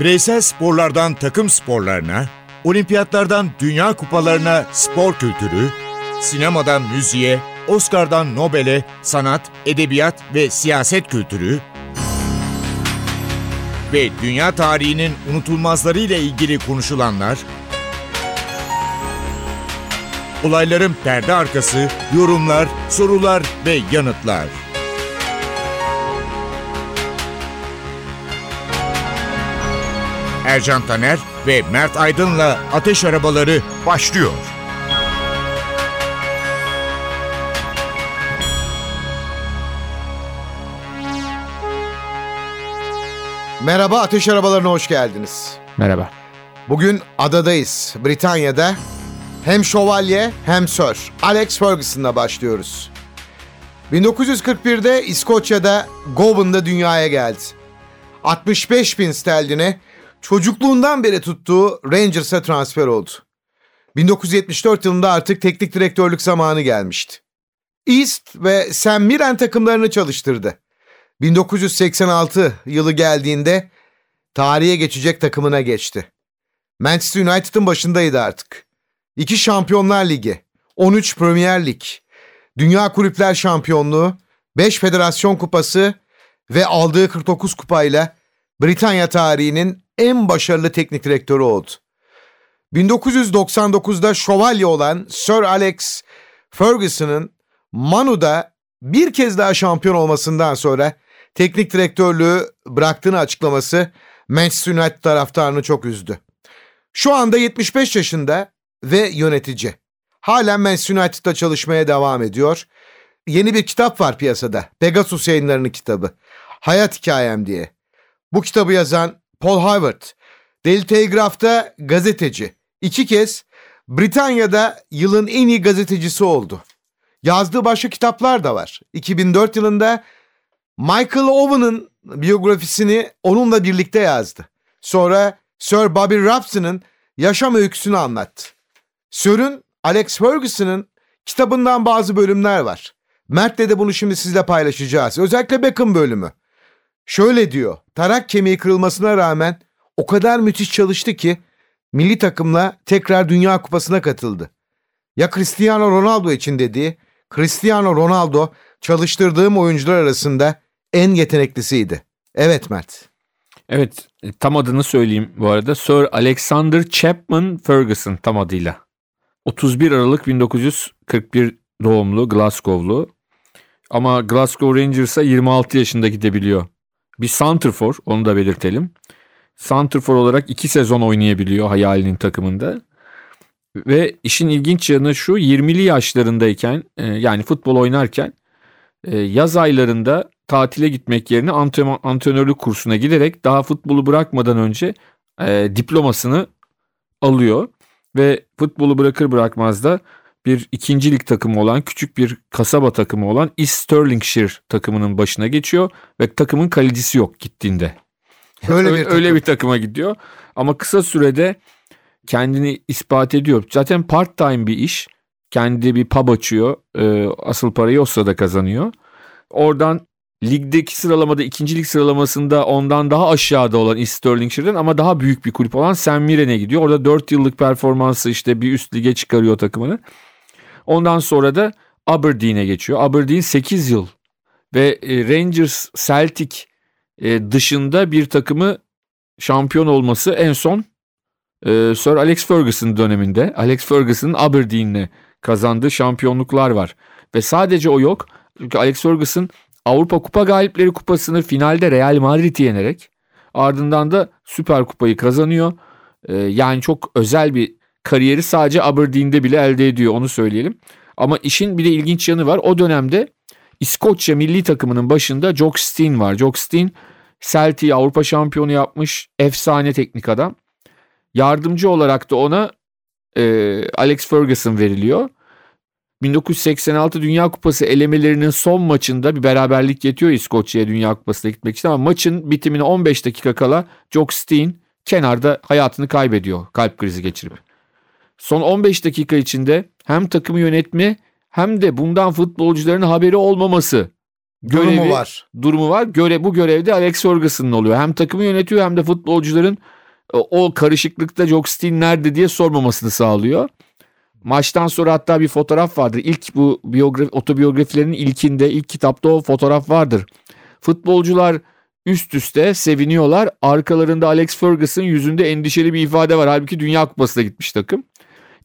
Bireysel sporlardan takım sporlarına, olimpiyatlardan dünya kupalarına spor kültürü, sinemadan müziğe, Oscar'dan Nobel'e sanat, edebiyat ve siyaset kültürü ve dünya tarihinin unutulmazlarıyla ilgili konuşulanlar, olayların perde arkası, yorumlar, sorular ve yanıtlar. Ercan Taner ve Mert Aydın'la Ateş Arabaları başlıyor. Merhaba Ateş Arabalarına hoş geldiniz. Merhaba. Bugün adadayız. Britanya'da hem şövalye hem sör. Alex Ferguson'la başlıyoruz. 1941'de İskoçya'da Gowan'da dünyaya geldi. 65 bin sterline çocukluğundan beri tuttuğu Rangers'a transfer oldu. 1974 yılında artık teknik direktörlük zamanı gelmişti. East ve Sam Mirren takımlarını çalıştırdı. 1986 yılı geldiğinde tarihe geçecek takımına geçti. Manchester United'ın başındaydı artık. İki Şampiyonlar Ligi, 13 Premier Lig, Dünya Kulüpler Şampiyonluğu, 5 Federasyon Kupası ve aldığı 49 kupayla Britanya tarihinin en başarılı teknik direktörü oldu. 1999'da şövalye olan Sir Alex Ferguson'ın Manu'da bir kez daha şampiyon olmasından sonra teknik direktörlüğü bıraktığını açıklaması Manchester United taraftarını çok üzdü. Şu anda 75 yaşında ve yönetici. Halen Manchester United'da çalışmaya devam ediyor. Yeni bir kitap var piyasada. Pegasus yayınlarının kitabı. Hayat Hikayem diye. Bu kitabı yazan Paul Howard, Daily Telegraph'ta gazeteci. İki kez Britanya'da yılın en iyi gazetecisi oldu. Yazdığı başka kitaplar da var. 2004 yılında Michael Owen'ın biyografisini onunla birlikte yazdı. Sonra Sir Bobby Robson'ın yaşam öyküsünü anlattı. Sir'ün Alex Ferguson'ın kitabından bazı bölümler var. Mert'le de bunu şimdi sizle paylaşacağız. Özellikle Beckham bölümü. Şöyle diyor, tarak kemiği kırılmasına rağmen o kadar müthiş çalıştı ki milli takımla tekrar Dünya Kupası'na katıldı. Ya Cristiano Ronaldo için dediği, Cristiano Ronaldo çalıştırdığım oyuncular arasında en yeteneklisiydi. Evet Mert. Evet tam adını söyleyeyim bu arada. Sir Alexander Chapman Ferguson tam adıyla. 31 Aralık 1941 doğumlu Glasgow'lu. Ama Glasgow Rangers'a 26 yaşında gidebiliyor. Bir Santrfor onu da belirtelim. Santrfor olarak 2 sezon oynayabiliyor hayalinin takımında. Ve işin ilginç yanı şu 20'li yaşlarındayken e, yani futbol oynarken e, yaz aylarında tatile gitmek yerine antrenör, antrenörlük kursuna giderek daha futbolu bırakmadan önce e, diplomasını alıyor. Ve futbolu bırakır bırakmaz da bir ikincilik takımı olan küçük bir kasaba takımı olan East Stirlingshire takımının başına geçiyor ve takımın kalecisi yok gittiğinde. Öyle bir, öyle bir takıma gidiyor ama kısa sürede kendini ispat ediyor. Zaten part time bir iş. Kendi bir pub açıyor. E, asıl parayı o sırada kazanıyor. Oradan ligdeki sıralamada ikincilik sıralamasında ondan daha aşağıda olan East Stirlingshire'den ama daha büyük bir kulüp olan St. Mirren'e gidiyor. Orada 4 yıllık performansı işte bir üst lige çıkarıyor takımını. Ondan sonra da Aberdeen'e geçiyor. Aberdeen 8 yıl ve e, Rangers Celtic e, dışında bir takımı şampiyon olması en son e, Sir Alex Ferguson döneminde. Alex Ferguson'ın Aberdeen'le kazandığı şampiyonluklar var. Ve sadece o yok. Çünkü Alex Ferguson Avrupa Kupa Galipleri Kupası'nı finalde Real Madrid'i yenerek ardından da Süper Kupayı kazanıyor. Yani çok özel bir kariyeri sadece Aberdeen'de bile elde ediyor onu söyleyelim. Ama işin bir de ilginç yanı var. O dönemde İskoçya milli takımının başında Jock Stein var. Jock Stein Celtic'i Avrupa şampiyonu yapmış efsane teknik adam. Yardımcı olarak da ona e, Alex Ferguson veriliyor. 1986 Dünya Kupası elemelerinin son maçında bir beraberlik yetiyor İskoçya'ya Dünya Kupası'na gitmek için ama maçın bitimine 15 dakika kala Jock Stein kenarda hayatını kaybediyor kalp krizi geçirip. Son 15 dakika içinde hem takımı yönetme hem de bundan futbolcuların haberi olmaması görevi Durumu var. Durumu var. Göre bu görevde Alex Ferguson'ın oluyor. Hem takımı yönetiyor hem de futbolcuların e, o karışıklıkta Jock Stein nerede diye sormamasını sağlıyor. Maçtan sonra hatta bir fotoğraf vardır. İlk bu biyografi, otobiyografilerinin ilkinde, ilk kitapta o fotoğraf vardır. Futbolcular üst üste seviniyorlar. Arkalarında Alex Ferguson yüzünde endişeli bir ifade var. Halbuki Dünya Kupası'na gitmiş takım.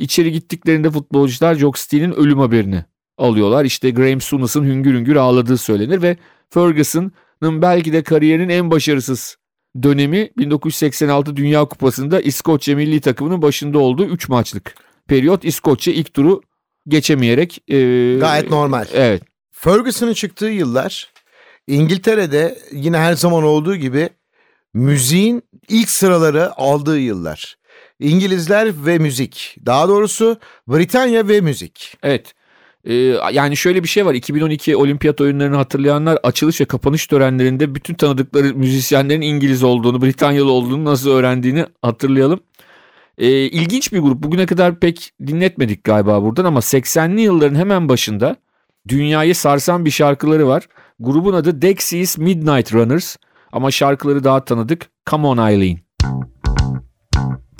İçeri gittiklerinde futbolcular Jock Stein'in ölüm haberini alıyorlar. İşte Graham Souness'ın hüngür hüngür ağladığı söylenir ve Ferguson'ın belki de kariyerinin en başarısız dönemi 1986 Dünya Kupası'nda İskoçya milli takımının başında olduğu 3 maçlık periyot İskoçya ilk turu geçemeyerek e, Gayet normal. Evet. Ferguson'ın çıktığı yıllar İngiltere'de yine her zaman olduğu gibi müziğin ilk sıraları aldığı yıllar. İngilizler ve müzik. Daha doğrusu Britanya ve müzik. Evet. Ee, yani şöyle bir şey var 2012 olimpiyat oyunlarını hatırlayanlar açılış ve kapanış törenlerinde bütün tanıdıkları müzisyenlerin İngiliz olduğunu Britanyalı olduğunu nasıl öğrendiğini hatırlayalım. Ee, ilginç bir grup bugüne kadar pek dinletmedik galiba buradan ama 80'li yılların hemen başında dünyayı sarsan bir şarkıları var. Grubun adı Dexys Midnight Runners ama şarkıları daha tanıdık Come On Eileen. this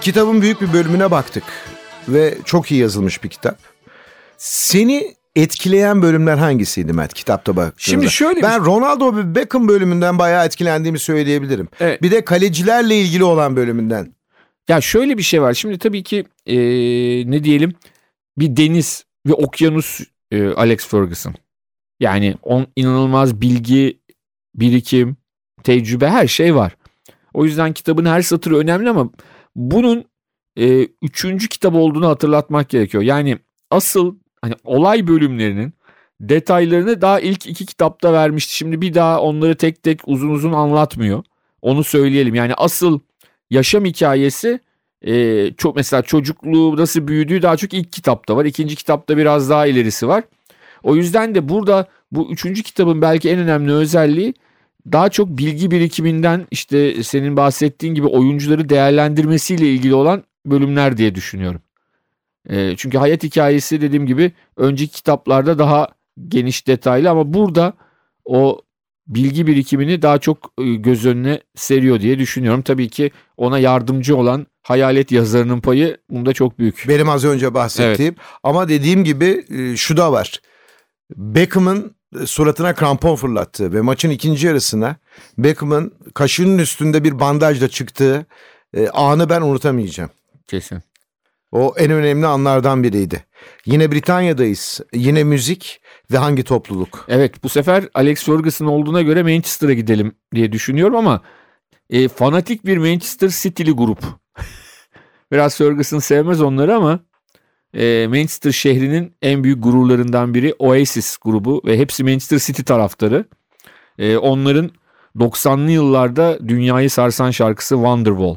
Kitabın büyük bir bölümüne baktık ve çok iyi yazılmış bir kitap. Seni etkileyen bölümler hangisiydi Mert kitapta baktığında? Şimdi şöyle bir- Ben Ronaldo ve Beckham bölümünden bayağı etkilendiğimi söyleyebilirim. Evet. Bir de kalecilerle ilgili olan bölümünden. Ya şöyle bir şey var. Şimdi tabii ki eee, ne diyelim bir deniz ve okyanus eee, Alex Ferguson. Yani on inanılmaz bilgi, birikim, tecrübe her şey var. O yüzden kitabın her satırı önemli ama bunun eee, üçüncü kitap olduğunu hatırlatmak gerekiyor. Yani asıl hani olay bölümlerinin detaylarını daha ilk iki kitapta vermişti. Şimdi bir daha onları tek tek uzun uzun anlatmıyor. Onu söyleyelim. Yani asıl yaşam hikayesi e, çok mesela çocukluğu nasıl büyüdüğü daha çok ilk kitapta var. İkinci kitapta biraz daha ilerisi var. O yüzden de burada bu üçüncü kitabın belki en önemli özelliği daha çok bilgi birikiminden işte senin bahsettiğin gibi oyuncuları değerlendirmesiyle ilgili olan bölümler diye düşünüyorum. E, çünkü hayat hikayesi dediğim gibi önceki kitaplarda daha geniş detaylı ama burada o bilgi birikimini daha çok e, göz önüne seriyor diye düşünüyorum. Tabii ki ona yardımcı olan hayalet yazarının payı bunda çok büyük. Benim az önce bahsettiğim. Ama dediğim gibi e, şu da var. Beckham'ın e, suratına krampon fırlattığı ve maçın ikinci yarısına Beckham'ın kaşının üstünde bir bandajla çıktığı anı ben unutamayacağım. Kesin. O en önemli anlardan biriydi. Yine Britanya'dayız. Yine müzik ve hangi topluluk? Evet bu sefer Alex Ferguson olduğuna göre Manchester'a gidelim diye düşünüyorum ama e, fanatik bir Manchester City'li grup. Biraz Ferguson sevmez onları ama e, Manchester şehrinin en büyük gururlarından biri Oasis grubu ve hepsi Manchester City taraftarı. E, onların 90'lı yıllarda dünyayı sarsan şarkısı Wonderwall.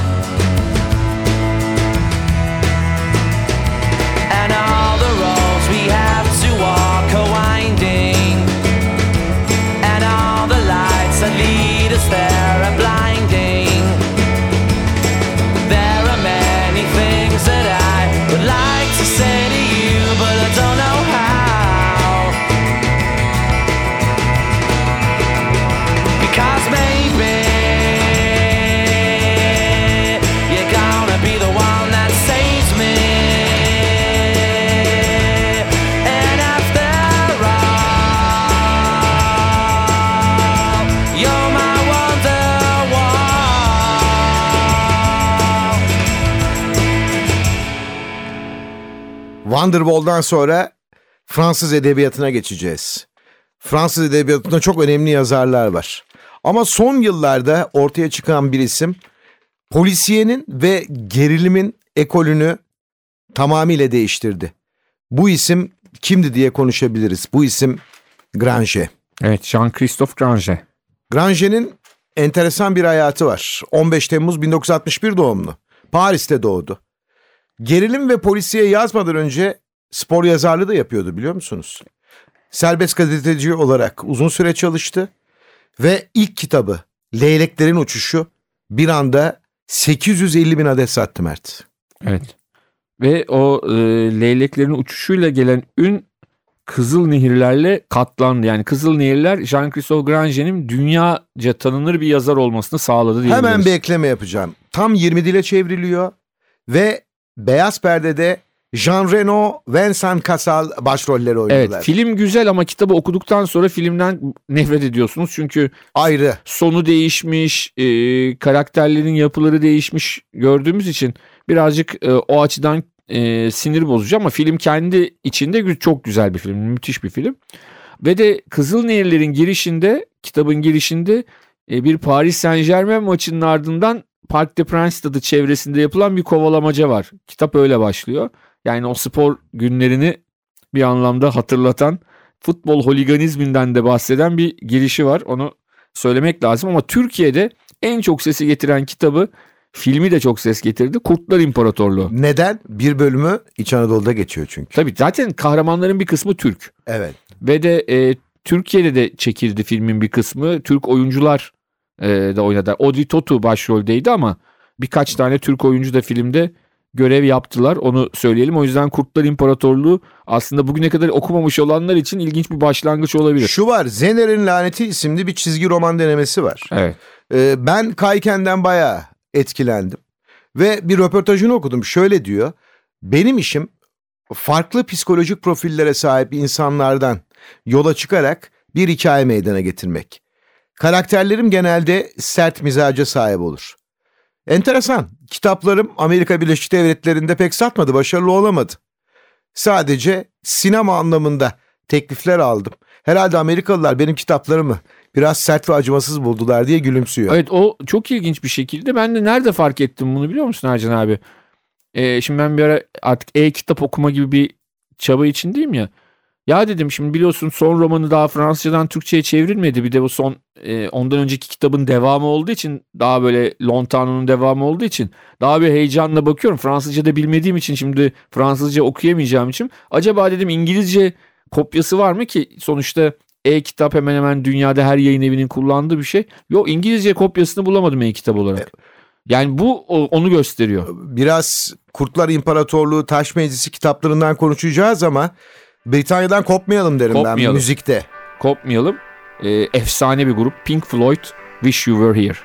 Wonderwall'dan sonra Fransız edebiyatına geçeceğiz. Fransız edebiyatında çok önemli yazarlar var. Ama son yıllarda ortaya çıkan bir isim polisiyenin ve gerilimin ekolünü tamamıyla değiştirdi. Bu isim kimdi diye konuşabiliriz. Bu isim Granger. Evet Jean-Christophe Granger. Granger'in enteresan bir hayatı var. 15 Temmuz 1961 doğumlu. Paris'te doğdu. Gerilim ve polisiye yazmadan önce spor yazarlığı da yapıyordu biliyor musunuz? Serbest gazeteci olarak uzun süre çalıştı ve ilk kitabı Leyleklerin Uçuşu bir anda 850 bin adet sattı Mert. Evet. Ve o e, leyleklerin uçuşuyla gelen ün Kızıl Nehirlerle katlandı. Yani Kızıl Nehirler Jean-Christophe Granger'in dünyaca tanınır bir yazar olmasını sağladı diyebiliriz. Hemen bir ekleme yapacağım. Tam 20 dile çevriliyor ve Beyaz Perde'de Jean Reno, Vincent Cassel başrolleri oynuyorlar. Evet film güzel ama kitabı okuduktan sonra filmden nefret ediyorsunuz. Çünkü Ayrı. sonu değişmiş, e, karakterlerin yapıları değişmiş gördüğümüz için birazcık e, o açıdan e, sinir bozucu ama film kendi içinde çok güzel bir film, müthiş bir film. Ve de Kızıl Nehirler'in girişinde, kitabın girişinde e, bir Paris Saint Germain maçının ardından Parc des Princes stadı çevresinde yapılan bir kovalamaca var. Kitap öyle başlıyor. Yani o spor günlerini bir anlamda hatırlatan, futbol holiganizminden de bahseden bir girişi var. Onu söylemek lazım ama Türkiye'de en çok sesi getiren kitabı filmi de çok ses getirdi. Kurtlar İmparatorluğu. Neden? Bir bölümü İç Anadolu'da geçiyor çünkü. Tabii zaten kahramanların bir kısmı Türk. Evet. Ve de e, Türkiye'de de çekildi filmin bir kısmı. Türk oyuncular e, da oynadı. Audrey Tautou başroldeydi ama birkaç tane Türk oyuncu da filmde görev yaptılar. Onu söyleyelim. O yüzden Kurtlar İmparatorluğu aslında bugüne kadar okumamış olanlar için ilginç bir başlangıç olabilir. Şu var Zener'in Laneti isimli bir çizgi roman denemesi var. Evet. Ee, ben Kayken'den bayağı etkilendim. Ve bir röportajını okudum. Şöyle diyor. Benim işim farklı psikolojik profillere sahip insanlardan yola çıkarak bir hikaye meydana getirmek. Karakterlerim genelde sert mizaca sahip olur. Enteresan. Kitaplarım Amerika Birleşik Devletleri'nde pek satmadı, başarılı olamadı. Sadece sinema anlamında teklifler aldım. Herhalde Amerikalılar benim kitaplarımı biraz sert ve acımasız buldular diye gülümsüyor. Evet o çok ilginç bir şekilde. Ben de nerede fark ettim bunu biliyor musun Ercan abi? Ee, şimdi ben bir ara artık e-kitap okuma gibi bir çaba içindeyim ya. Ya dedim şimdi biliyorsun son romanı daha Fransızcadan Türkçe'ye çevrilmedi. Bir de bu son e, ondan önceki kitabın devamı olduğu için daha böyle Lontano'nun devamı olduğu için daha bir heyecanla bakıyorum. Fransızca da bilmediğim için şimdi Fransızca okuyamayacağım için acaba dedim İngilizce kopyası var mı ki sonuçta e-kitap hemen hemen dünyada her yayın evinin kullandığı bir şey. Yok İngilizce kopyasını bulamadım e-kitap olarak. Yani bu onu gösteriyor. Biraz Kurtlar İmparatorluğu Taş Meclisi kitaplarından konuşacağız ama Britanya'dan kopmayalım derim ben Kopmayalım. müzikte. Kopmayalım. Ee, efsane bir grup Pink Floyd Wish You Were Here.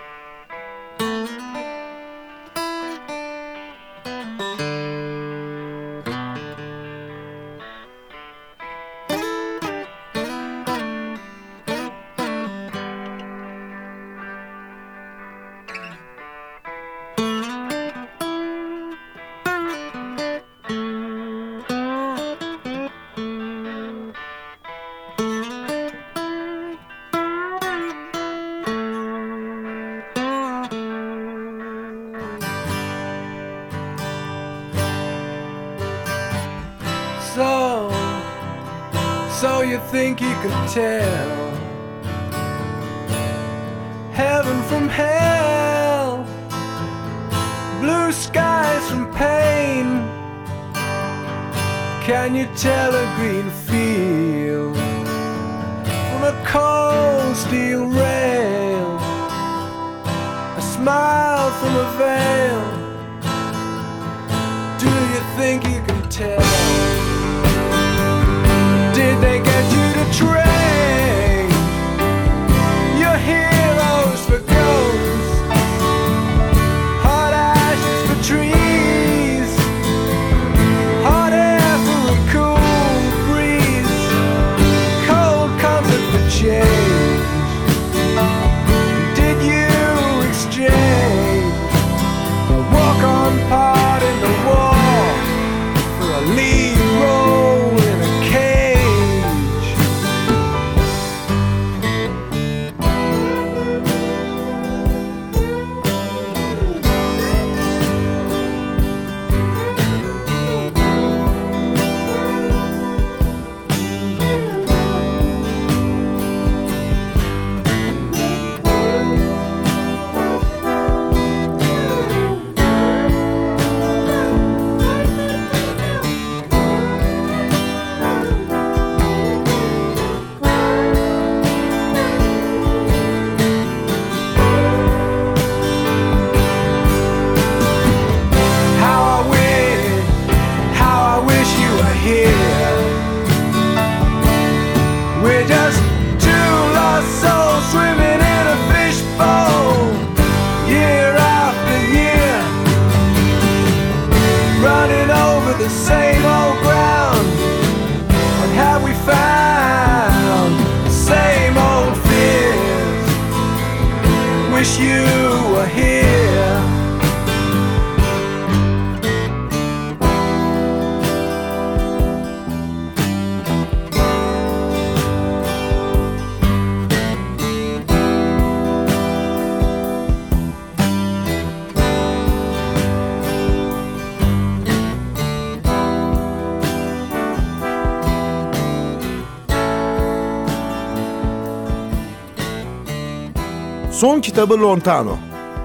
Son kitabı Lontano.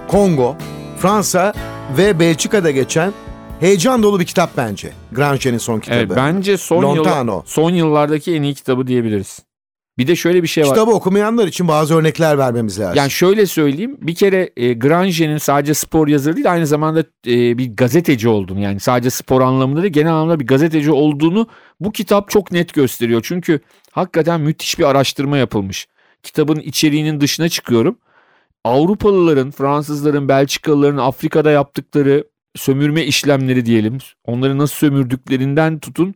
Kongo, Fransa ve Belçika'da geçen heyecan dolu bir kitap bence. Granger'in son kitabı. Evet bence son, Lontano. yıl, son yıllardaki en iyi kitabı diyebiliriz. Bir de şöyle bir şey var. Kitabı okumayanlar için bazı örnekler vermemiz lazım. Yani şöyle söyleyeyim bir kere e, Granger'in sadece spor yazarı değil aynı zamanda e, bir gazeteci olduğunu yani sadece spor anlamında değil genel anlamda bir gazeteci olduğunu bu kitap çok net gösteriyor. Çünkü hakikaten müthiş bir araştırma yapılmış. Kitabın içeriğinin dışına çıkıyorum. Avrupalıların, Fransızların, Belçikalıların Afrika'da yaptıkları sömürme işlemleri diyelim. Onları nasıl sömürdüklerinden tutun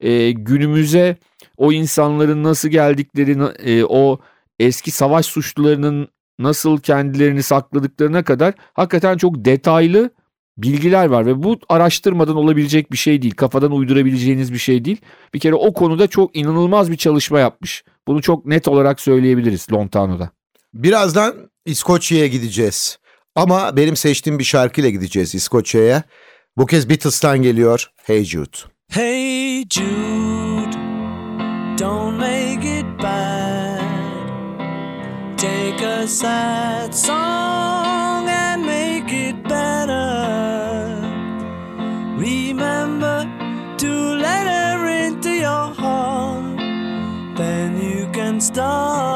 e, günümüze o insanların nasıl geldikleri, e, o eski savaş suçlularının nasıl kendilerini sakladıklarına kadar hakikaten çok detaylı bilgiler var ve bu araştırmadan olabilecek bir şey değil. Kafadan uydurabileceğiniz bir şey değil. Bir kere o konuda çok inanılmaz bir çalışma yapmış. Bunu çok net olarak söyleyebiliriz Lontano'da. Birazdan İskoçya'ya gideceğiz. Ama benim seçtiğim bir şarkıyla gideceğiz İskoçya'ya. Bu kez Beatles'tan geliyor Hey Jude. Hey Jude, don't make it bad. Take a sad song and make it better. Remember to let her into your heart. Then you can start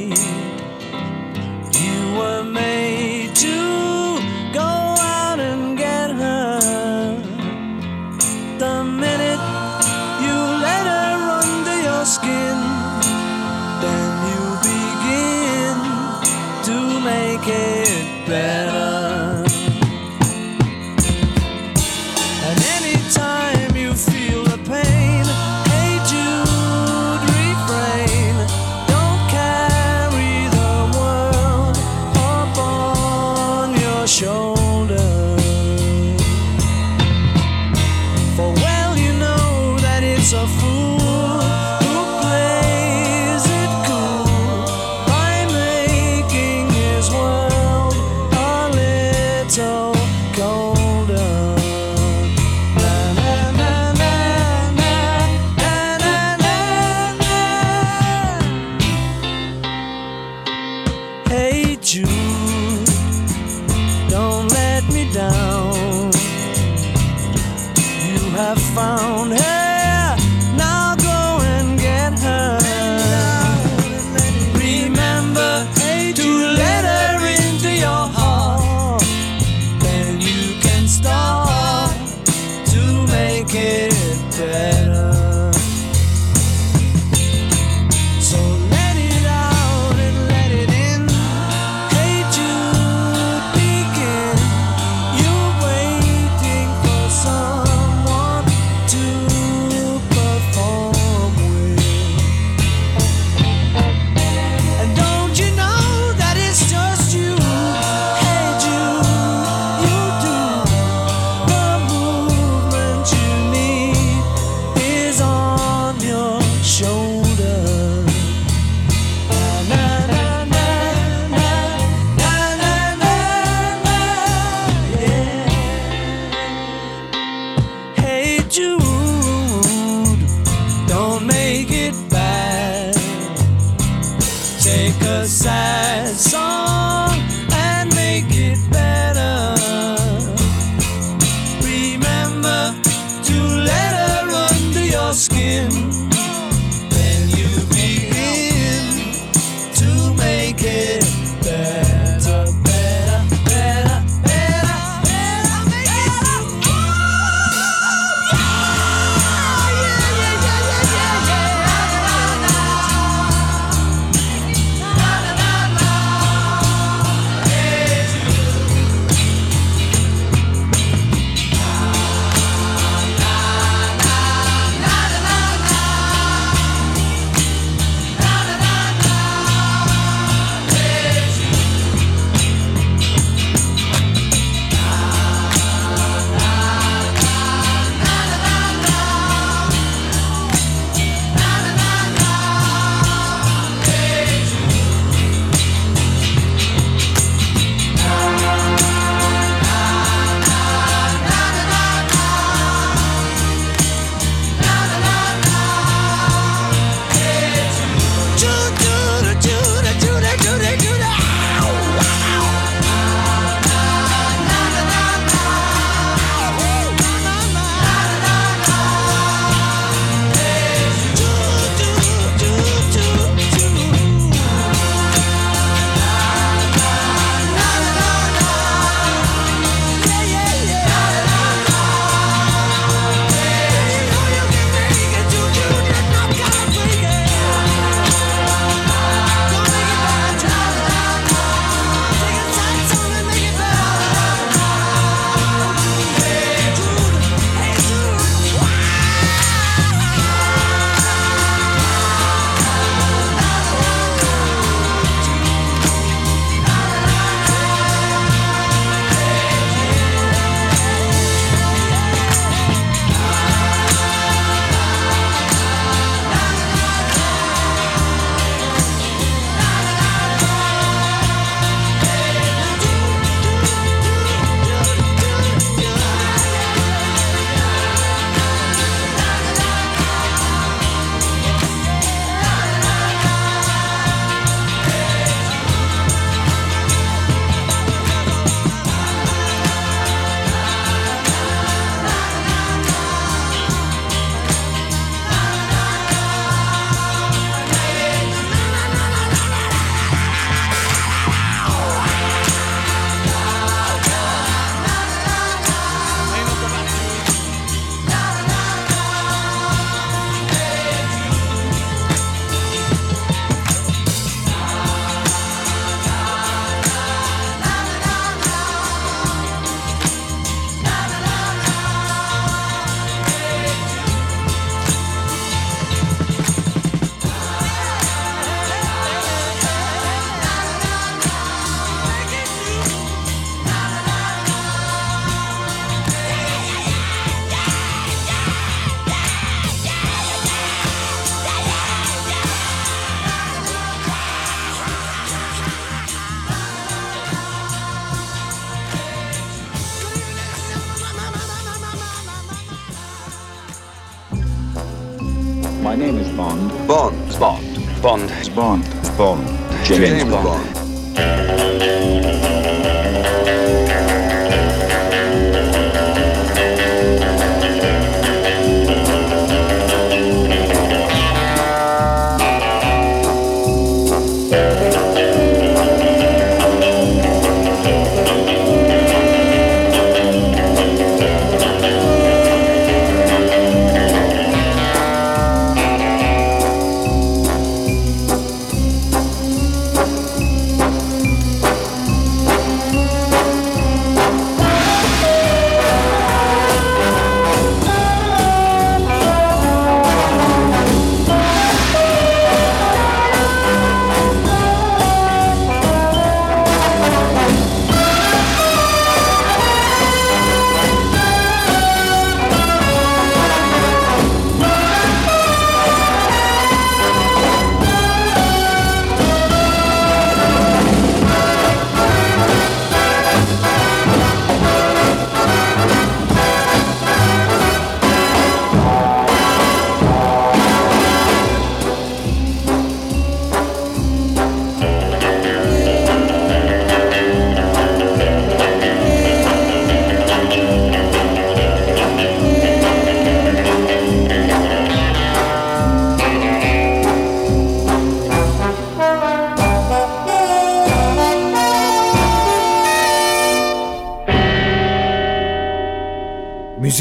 skin.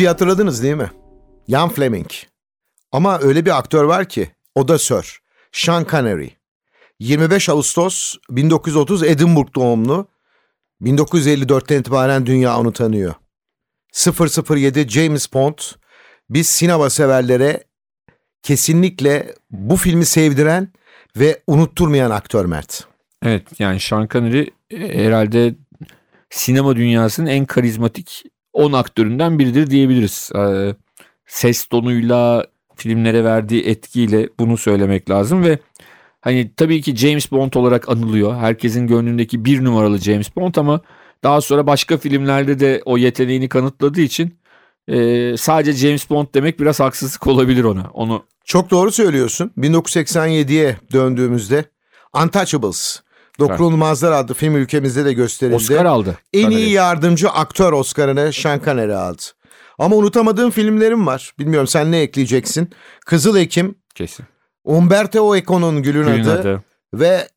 Müziği hatırladınız değil mi? Ian Fleming. Ama öyle bir aktör var ki o da Sir. Sean Connery. 25 Ağustos 1930 Edinburgh doğumlu. 1954'ten itibaren dünya onu tanıyor. 007 James Bond biz sinema severlere kesinlikle bu filmi sevdiren ve unutturmayan aktör Mert. Evet yani Sean Connery e, herhalde sinema dünyasının en karizmatik 10 aktöründen biridir diyebiliriz. Ee, ses tonuyla, filmlere verdiği etkiyle bunu söylemek lazım ve hani tabii ki James Bond olarak anılıyor. Herkesin gönlündeki bir numaralı James Bond ama daha sonra başka filmlerde de o yeteneğini kanıtladığı için e, sadece James Bond demek biraz haksızlık olabilir ona. Onu Çok doğru söylüyorsun. 1987'ye döndüğümüzde Untouchables, Dokunulmazlar adlı film ülkemizde de gösterildi. Oscar aldı. En Connery. iyi yardımcı aktör Oscar'ını Sean Connery aldı. Ama unutamadığım filmlerim var. Bilmiyorum sen ne ekleyeceksin? Kızıl Ekim, kesin. Umberto Eco'nun Gülün, Gülün adı, adı. ve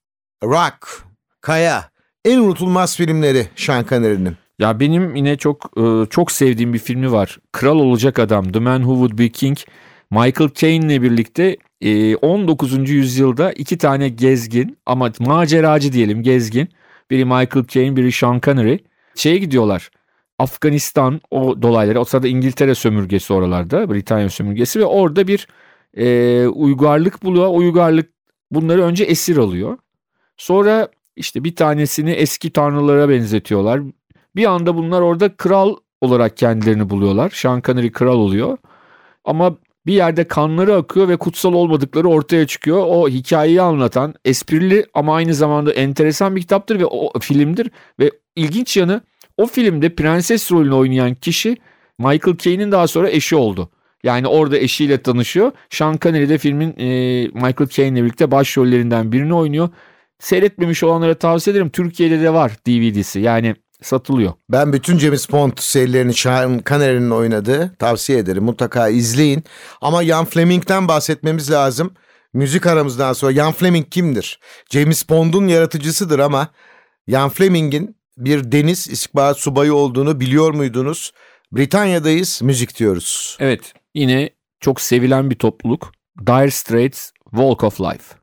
Rock, Kaya. En unutulmaz filmleri Sean Connery'nin. Ya benim yine çok e, çok sevdiğim bir filmi var. Kral Olacak Adam, The Man Who Would Be King. Michael Caine'le birlikte 19. yüzyılda iki tane gezgin ama maceracı diyelim gezgin. Biri Michael Caine, biri Sean Connery. Şeye gidiyorlar. Afganistan o dolayları o sırada İngiltere sömürgesi oralarda Britanya sömürgesi ve orada bir e, uygarlık buluyor. Uygarlık bunları önce esir alıyor. Sonra işte bir tanesini eski tanrılara benzetiyorlar. Bir anda bunlar orada kral olarak kendilerini buluyorlar. Sean Connery kral oluyor. Ama bir yerde kanları akıyor ve kutsal olmadıkları ortaya çıkıyor. O hikayeyi anlatan esprili ama aynı zamanda enteresan bir kitaptır ve o filmdir. Ve ilginç yanı o filmde prenses rolünü oynayan kişi Michael Caine'in daha sonra eşi oldu. Yani orada eşiyle tanışıyor. Sean Connery de filmin e, Michael Caine'le birlikte başrollerinden birini oynuyor. Seyretmemiş olanlara tavsiye ederim. Türkiye'de de var DVD'si. Yani satılıyor. Ben bütün James Bond serilerini Sean Connery'nin oynadığı tavsiye ederim. Mutlaka izleyin. Ama Ian Fleming'den bahsetmemiz lazım. Müzik aramızdan sonra Ian Fleming kimdir? James Bond'un yaratıcısıdır ama Ian Fleming'in bir deniz istihbarat subayı olduğunu biliyor muydunuz? Britanya'dayız, müzik diyoruz. Evet yine çok sevilen bir topluluk. Dire Straits Walk of Life.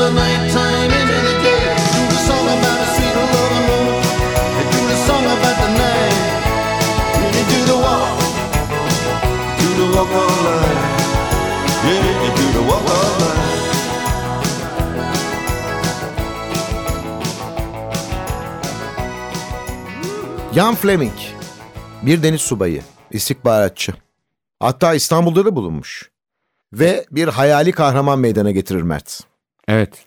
The. Jan Fleming, bir deniz subayı, istihbaratçı. Hatta İstanbul'da da bulunmuş. Ve bir hayali kahraman meydana getirir Mert. Evet.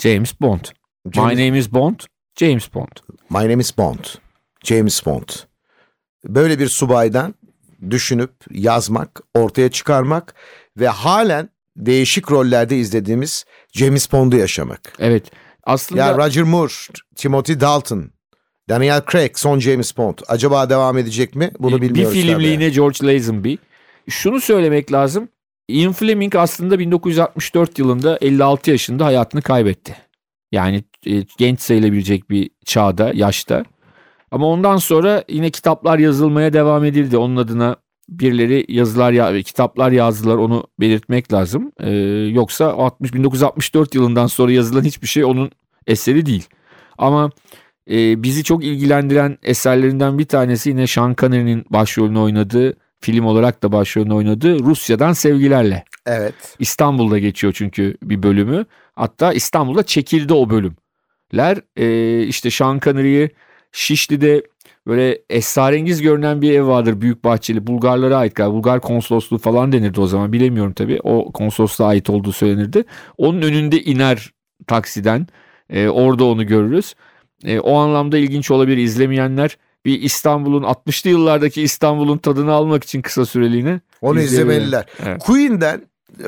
James Bond. James- My name is Bond. James Bond. My name is Bond. James Bond. Böyle bir subaydan düşünüp yazmak, ortaya çıkarmak ve halen değişik rollerde izlediğimiz James Bond'u yaşamak. Evet. Aslında Ya Roger Moore, Timothy Dalton, Daniel Craig son James Bond. Acaba devam edecek mi? Bunu bir bilmiyoruz. tabii. filmliğine George Lazenby. Şunu söylemek lazım. Ian Fleming aslında 1964 yılında 56 yaşında hayatını kaybetti. Yani e, genç sayılabilecek bir çağda, yaşta. Ama ondan sonra yine kitaplar yazılmaya devam edildi. Onun adına birileri yazılar ya kitaplar yazdılar onu belirtmek lazım. Ee, yoksa 60 1964 yılından sonra yazılan hiçbir şey onun eseri değil. Ama e, bizi çok ilgilendiren eserlerinden bir tanesi yine Sean Connery'nin başrolünü oynadığı film olarak da başrolünü oynadığı Rusya'dan Sevgilerle. Evet. İstanbul'da geçiyor çünkü bir bölümü. Hatta İstanbul'da çekildi o bölümler. Ee, işte Connery'i Şişli'de böyle esrarengiz görünen bir ev vardır büyük bahçeli. Bulgarlara ait galiba. Bulgar konsolosluğu falan denirdi o zaman bilemiyorum tabii. O konsolosluğa ait olduğu söylenirdi. Onun önünde iner taksiden. Ee, orada onu görürüz. Ee, o anlamda ilginç olabilir izlemeyenler. Bir İstanbul'un 60'lı yıllardaki İstanbul'un tadını almak için kısa süreliğine. Onu izlemeliler. Evet. Queen'den,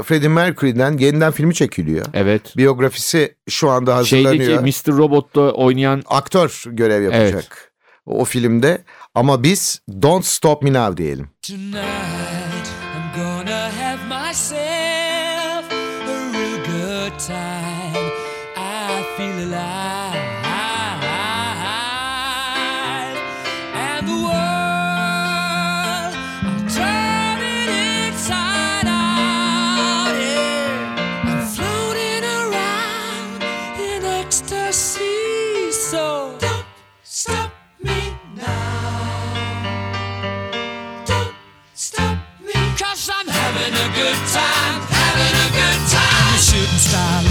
Freddie Mercury'den yeniden filmi çekiliyor. Evet. Biyografisi şu anda hazırlanıyor. Şeydeki Mr. Robot'ta oynayan Aktör görev yapacak o filmde. Ama biz Don't Stop Me Now diyelim. Tonight I'm gonna have myself a real good time. A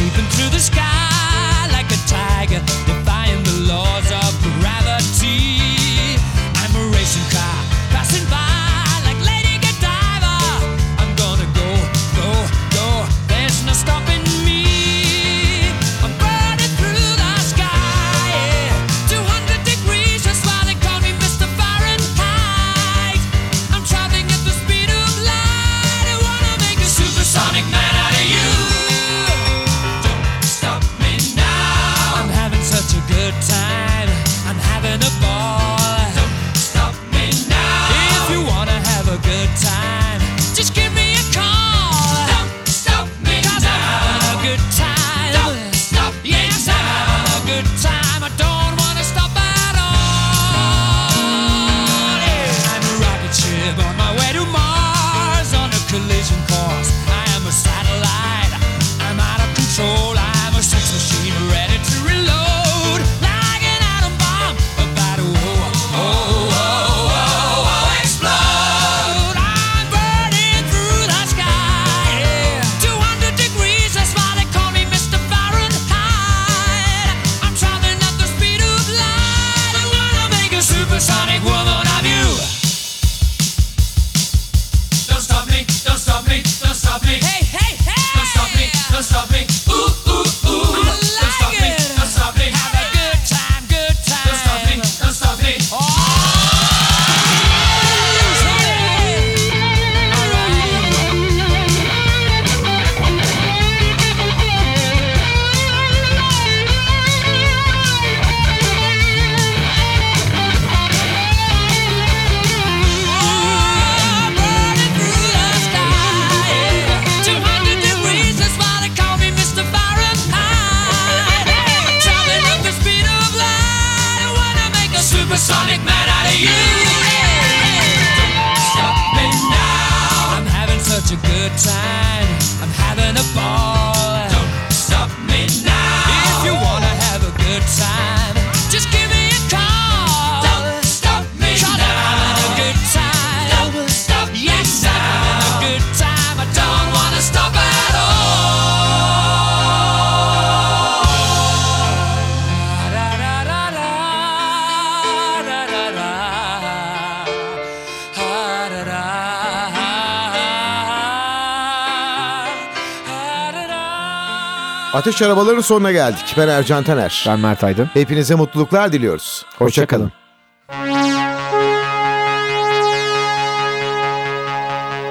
Ateş Arabaların sonuna geldik. Ben Ercan Taner. Ben Mert Aydın. Hepinize mutluluklar diliyoruz. Hoşçakalın.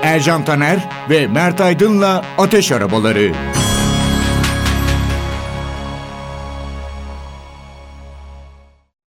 Ercan Taner ve Mert Aydın'la Ateş Arabaları.